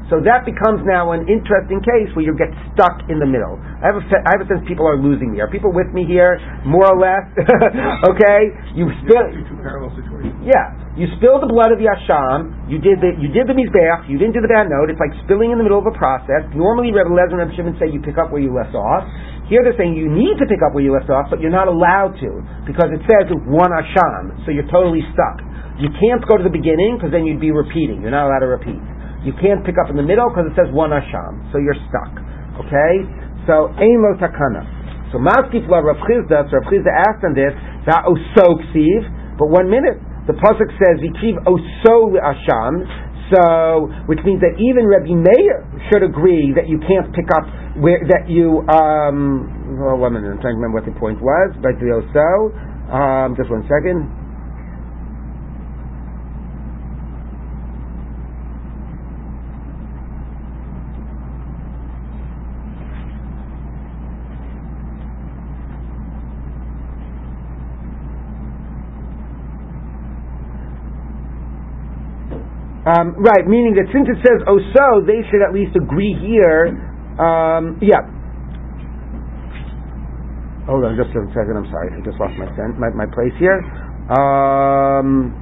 A: So that becomes now an interesting case where you get stuck in the middle. I have a, I have a sense people are losing me. Are people with me here, more or less? okay, you spill.
C: Two parallel situations.
A: Yeah, you spill the blood of the asham. You did the you did the mizbeach. You didn't do the behanot. It's like spilling in the middle of a process. Normally, Rebbe Lezer and Rebbe Shimon say you pick up where you left off. Here they're saying you need to pick up where you left off, but you're not allowed to because it says one asham, so you're totally stuck. You can't go to the beginning because then you'd be repeating. You're not allowed to repeat. You can't pick up in the middle because it says one asham, so you're stuck. Okay, so ein lo takana. So maskif la Rav Chisda, so Rav Chisda asked on this, that oso ksiv, but one minute. The pasuk says vitriv oso asham, so which means that even Rabbi Meir should agree that you can't pick up where that you. Um, well, one minute, I'm trying to remember what the point was. But the oso, um, just one second. Um, right, meaning that since it says oh so, they should at least agree here. Um, yeah. Hold on just a second. I'm sorry. I just lost my sen- my, my place here. Um,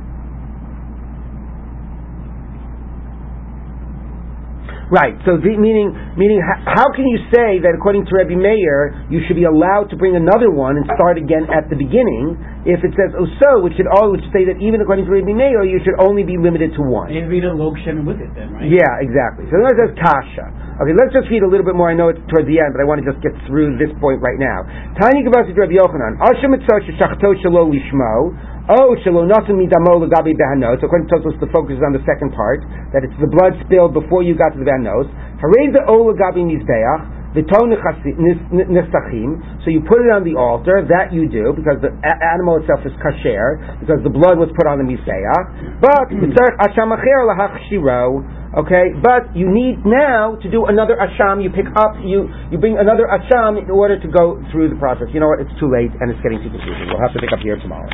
A: Right. So the, meaning meaning how, how can you say that according to Rabbi Meir you should be allowed to bring another one and start again at the beginning if it says oh so which should all which say that even according to Rabbi Meir you should only be limited to one.
D: And read a log shem with it then, right?
A: Yeah, exactly. So then it says kasha. Okay, let's just read a little bit more. I know it's toward the end, but I want to just get through this point right now. Tiny Gavasi Rabbi Yochanan. Ashem Mitzvah Shachto Shalo Lishmo. Oh, shalonasim midamo legabi behanos. So according to Tosos, the focus is on the second part, that it's the blood spilled before you got to the behanos. Harei the o legabi mizbeach. So you put it on the altar, that you do, because the a- animal itself is kasher, because the blood was put on the mizbeach. But, hmm. okay, but you need now to do another asham, you pick up, you, you bring another asham in order to go through the process. You know what, it's too late and it's getting too confusing. We'll have to pick up here tomorrow.